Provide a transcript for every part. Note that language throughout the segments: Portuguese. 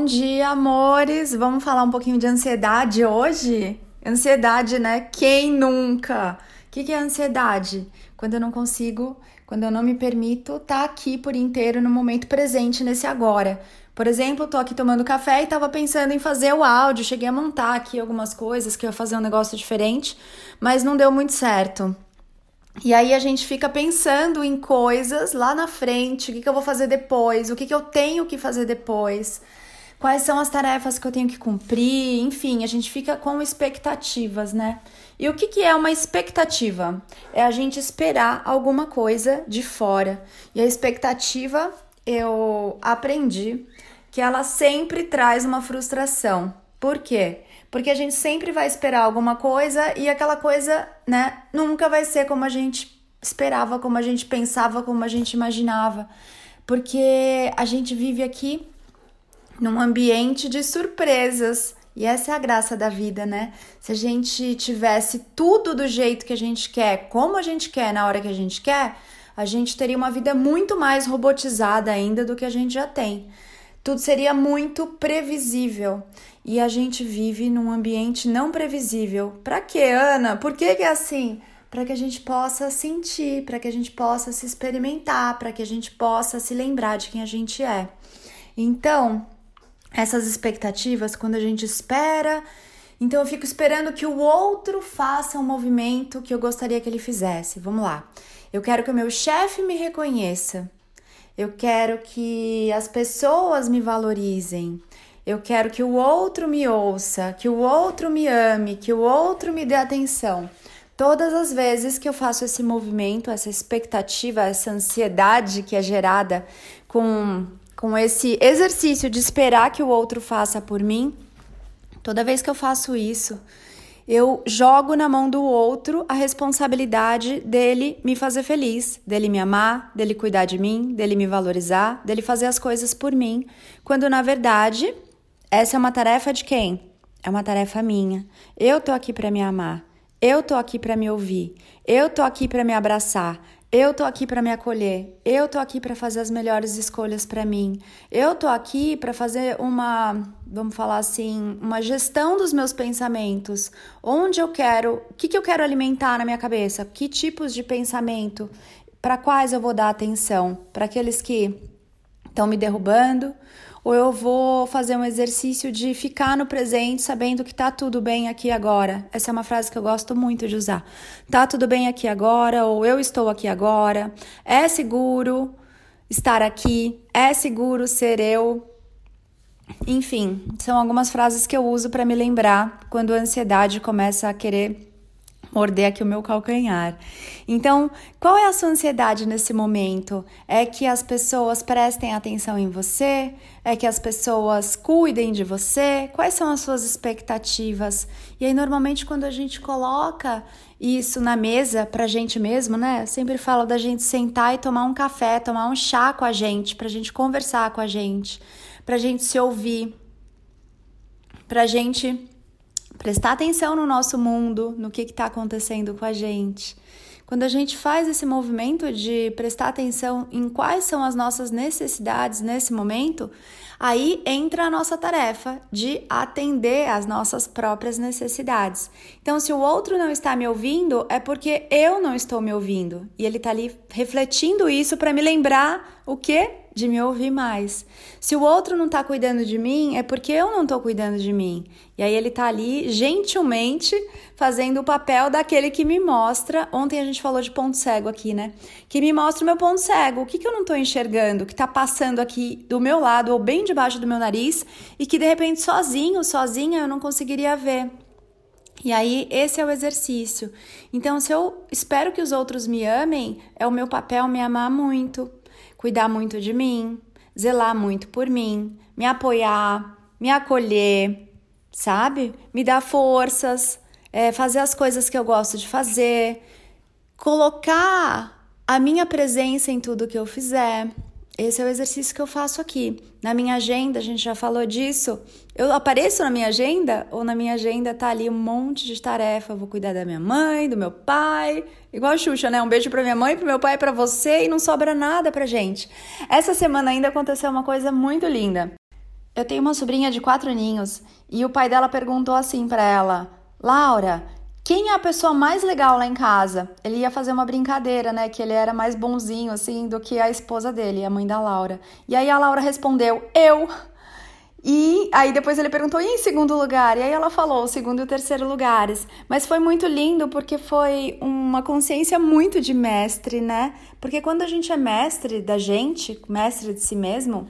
Bom dia, amores! Vamos falar um pouquinho de ansiedade hoje? Ansiedade, né? Quem nunca? O que, que é ansiedade? Quando eu não consigo, quando eu não me permito estar tá aqui por inteiro no momento presente, nesse agora. Por exemplo, tô aqui tomando café e tava pensando em fazer o áudio, cheguei a montar aqui algumas coisas, que eu ia fazer um negócio diferente, mas não deu muito certo. E aí a gente fica pensando em coisas lá na frente, o que, que eu vou fazer depois, o que, que eu tenho que fazer depois quais são as tarefas que eu tenho que cumprir, enfim, a gente fica com expectativas, né? E o que, que é uma expectativa? É a gente esperar alguma coisa de fora. E a expectativa, eu aprendi que ela sempre traz uma frustração. Por quê? Porque a gente sempre vai esperar alguma coisa e aquela coisa, né, nunca vai ser como a gente esperava, como a gente pensava, como a gente imaginava. Porque a gente vive aqui num ambiente de surpresas. E essa é a graça da vida, né? Se a gente tivesse tudo do jeito que a gente quer, como a gente quer, na hora que a gente quer, a gente teria uma vida muito mais robotizada ainda do que a gente já tem. Tudo seria muito previsível. E a gente vive num ambiente não previsível. Para quê, Ana? Por que, que é assim? Para que a gente possa sentir, para que a gente possa se experimentar, para que a gente possa se lembrar de quem a gente é. Então, essas expectativas quando a gente espera. Então eu fico esperando que o outro faça um movimento que eu gostaria que ele fizesse. Vamos lá. Eu quero que o meu chefe me reconheça. Eu quero que as pessoas me valorizem. Eu quero que o outro me ouça, que o outro me ame, que o outro me dê atenção. Todas as vezes que eu faço esse movimento, essa expectativa, essa ansiedade que é gerada com com esse exercício de esperar que o outro faça por mim, toda vez que eu faço isso, eu jogo na mão do outro a responsabilidade dele me fazer feliz, dele me amar, dele cuidar de mim, dele me valorizar, dele fazer as coisas por mim, quando na verdade essa é uma tarefa de quem? É uma tarefa minha. Eu tô aqui para me amar. Eu tô aqui para me ouvir. Eu tô aqui para me abraçar. Eu tô aqui para me acolher. Eu tô aqui para fazer as melhores escolhas para mim. Eu tô aqui para fazer uma, vamos falar assim, uma gestão dos meus pensamentos. Onde eu quero, o que, que eu quero alimentar na minha cabeça? Que tipos de pensamento? Para quais eu vou dar atenção? Para aqueles que estão me derrubando ou eu vou fazer um exercício de ficar no presente sabendo que tá tudo bem aqui agora. Essa é uma frase que eu gosto muito de usar. Tá tudo bem aqui agora, ou eu estou aqui agora. É seguro estar aqui, é seguro ser eu. Enfim, são algumas frases que eu uso para me lembrar quando a ansiedade começa a querer morder aqui o meu calcanhar. Então, qual é a sua ansiedade nesse momento? É que as pessoas prestem atenção em você? É que as pessoas cuidem de você? Quais são as suas expectativas? E aí, normalmente, quando a gente coloca isso na mesa pra gente mesmo, né? Eu sempre falo da gente sentar e tomar um café, tomar um chá com a gente, pra gente conversar com a gente, pra gente se ouvir, pra gente prestar atenção no nosso mundo, no que está acontecendo com a gente. Quando a gente faz esse movimento de prestar atenção em quais são as nossas necessidades nesse momento, aí entra a nossa tarefa de atender às nossas próprias necessidades. Então, se o outro não está me ouvindo, é porque eu não estou me ouvindo. E ele está ali refletindo isso para me lembrar o que? De me ouvir mais. Se o outro não tá cuidando de mim, é porque eu não tô cuidando de mim. E aí ele tá ali gentilmente fazendo o papel daquele que me mostra. Ontem a gente falou de ponto cego aqui, né? Que me mostra o meu ponto cego. O que, que eu não tô enxergando? Que tá passando aqui do meu lado ou bem debaixo do meu nariz e que de repente sozinho, sozinha eu não conseguiria ver. E aí, esse é o exercício. Então, se eu espero que os outros me amem, é o meu papel me amar muito, cuidar muito de mim, zelar muito por mim, me apoiar, me acolher, sabe? Me dar forças, é, fazer as coisas que eu gosto de fazer, colocar a minha presença em tudo que eu fizer. Esse é o exercício que eu faço aqui. Na minha agenda, a gente já falou disso. Eu apareço na minha agenda ou na minha agenda tá ali um monte de tarefa. Eu vou cuidar da minha mãe, do meu pai, igual a Xuxa, né? Um beijo para minha mãe, pro meu pai, para você e não sobra nada pra gente. Essa semana ainda aconteceu uma coisa muito linda. Eu tenho uma sobrinha de quatro aninhos e o pai dela perguntou assim para ela: Laura, quem é a pessoa mais legal lá em casa? Ele ia fazer uma brincadeira, né? Que ele era mais bonzinho, assim, do que a esposa dele, a mãe da Laura. E aí a Laura respondeu: Eu. E aí depois ele perguntou: e em segundo lugar? E aí ela falou: o segundo e o terceiro lugares. Mas foi muito lindo porque foi uma consciência muito de mestre, né? Porque quando a gente é mestre da gente, mestre de si mesmo,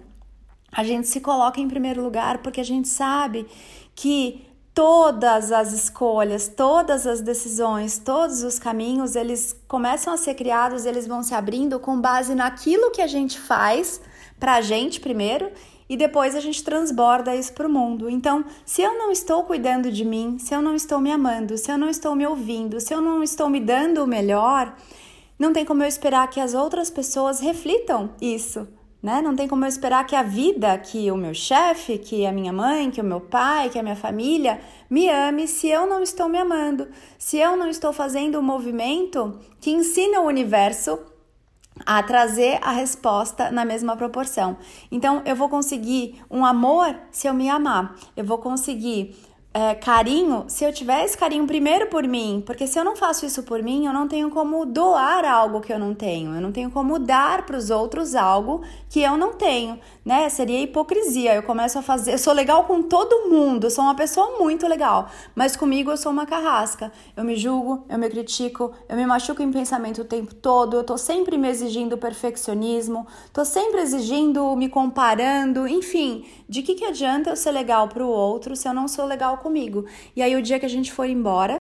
a gente se coloca em primeiro lugar porque a gente sabe que todas as escolhas, todas as decisões, todos os caminhos, eles começam a ser criados, eles vão se abrindo com base naquilo que a gente faz para a gente primeiro e depois a gente transborda isso para o mundo. Então, se eu não estou cuidando de mim, se eu não estou me amando, se eu não estou me ouvindo, se eu não estou me dando o melhor, não tem como eu esperar que as outras pessoas reflitam isso né? Não tem como eu esperar que a vida, que o meu chefe, que a minha mãe, que o meu pai, que a minha família me ame se eu não estou me amando, se eu não estou fazendo um movimento que ensina o universo a trazer a resposta na mesma proporção. Então, eu vou conseguir um amor se eu me amar. Eu vou conseguir é, carinho se eu tiver esse carinho primeiro por mim, porque se eu não faço isso por mim, eu não tenho como doar algo que eu não tenho, eu não tenho como dar para os outros algo que eu não tenho, né? Seria hipocrisia. Eu começo a fazer, eu sou legal com todo mundo, sou uma pessoa muito legal, mas comigo eu sou uma carrasca. Eu me julgo, eu me critico, eu me machuco em pensamento o tempo todo, eu tô sempre me exigindo perfeccionismo, tô sempre exigindo, me comparando, enfim, de que que adianta eu ser legal para o outro se eu não sou legal comigo. E aí, o dia que a gente for embora,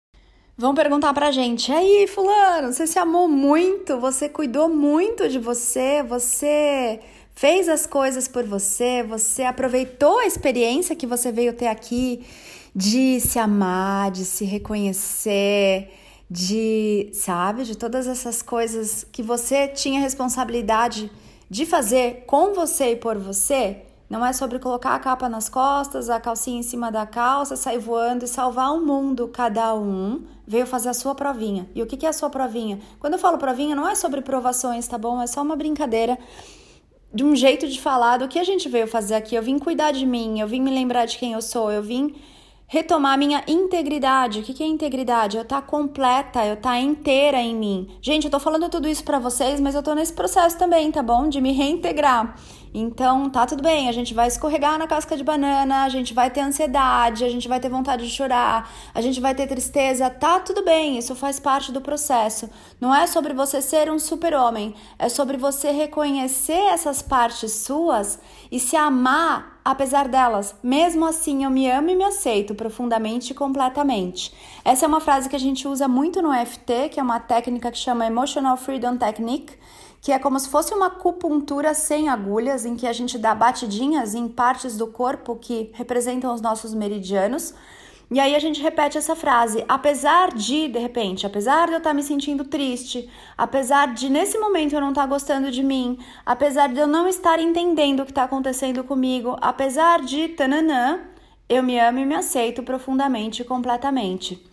vão perguntar pra gente: aí, Fulano, você se amou muito, você cuidou muito de você, você fez as coisas por você, você aproveitou a experiência que você veio ter aqui de se amar, de se reconhecer, de, sabe, de todas essas coisas que você tinha responsabilidade de fazer com você e por você. Não é sobre colocar a capa nas costas, a calcinha em cima da calça, sair voando e salvar o mundo. Cada um veio fazer a sua provinha. E o que é a sua provinha? Quando eu falo provinha, não é sobre provações, tá bom? É só uma brincadeira de um jeito de falar do que a gente veio fazer aqui. Eu vim cuidar de mim, eu vim me lembrar de quem eu sou, eu vim retomar minha integridade. O que é integridade? Eu estar tá completa, eu estar tá inteira em mim. Gente, eu tô falando tudo isso para vocês, mas eu tô nesse processo também, tá bom? De me reintegrar. Então, tá tudo bem, a gente vai escorregar na casca de banana, a gente vai ter ansiedade, a gente vai ter vontade de chorar, a gente vai ter tristeza, tá tudo bem, isso faz parte do processo. Não é sobre você ser um super-homem, é sobre você reconhecer essas partes suas e se amar apesar delas. Mesmo assim, eu me amo e me aceito profundamente e completamente. Essa é uma frase que a gente usa muito no EFT, que é uma técnica que chama Emotional Freedom Technique que é como se fosse uma acupuntura sem agulhas, em que a gente dá batidinhas em partes do corpo que representam os nossos meridianos. E aí a gente repete essa frase, apesar de, de repente, apesar de eu estar me sentindo triste, apesar de nesse momento eu não estar gostando de mim, apesar de eu não estar entendendo o que está acontecendo comigo, apesar de tananã, eu me amo e me aceito profundamente e completamente.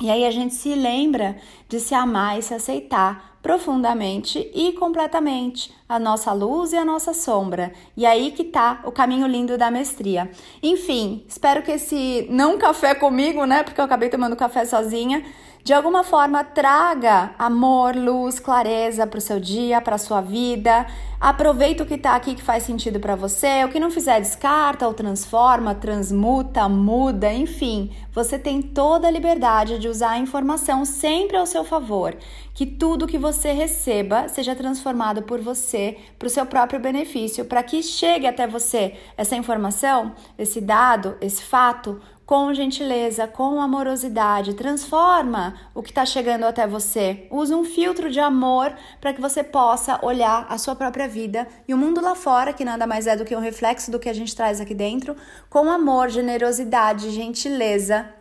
E aí a gente se lembra de se amar e se aceitar profundamente e completamente a nossa luz e a nossa sombra. E aí que tá o caminho lindo da mestria. Enfim, espero que esse não café comigo, né, porque eu acabei tomando café sozinha, de alguma forma traga amor, luz, clareza para o seu dia, para a sua vida. Aproveita o que está aqui que faz sentido para você. O que não fizer, descarta ou transforma, transmuta, muda, enfim. Você tem toda a liberdade de usar a informação sempre ao seu favor. Que tudo que você receba seja transformado por você, para o seu próprio benefício, para que chegue até você essa informação, esse dado, esse fato com gentileza, com amorosidade, transforma o que está chegando até você. Usa um filtro de amor para que você possa olhar a sua própria vida e o mundo lá fora, que nada mais é do que um reflexo do que a gente traz aqui dentro, com amor, generosidade, gentileza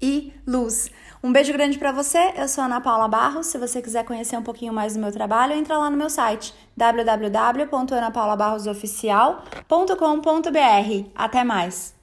e luz. Um beijo grande para você. Eu sou Ana Paula Barros. Se você quiser conhecer um pouquinho mais do meu trabalho, entra lá no meu site www.anapaulabarrosoficial.com.br. Até mais.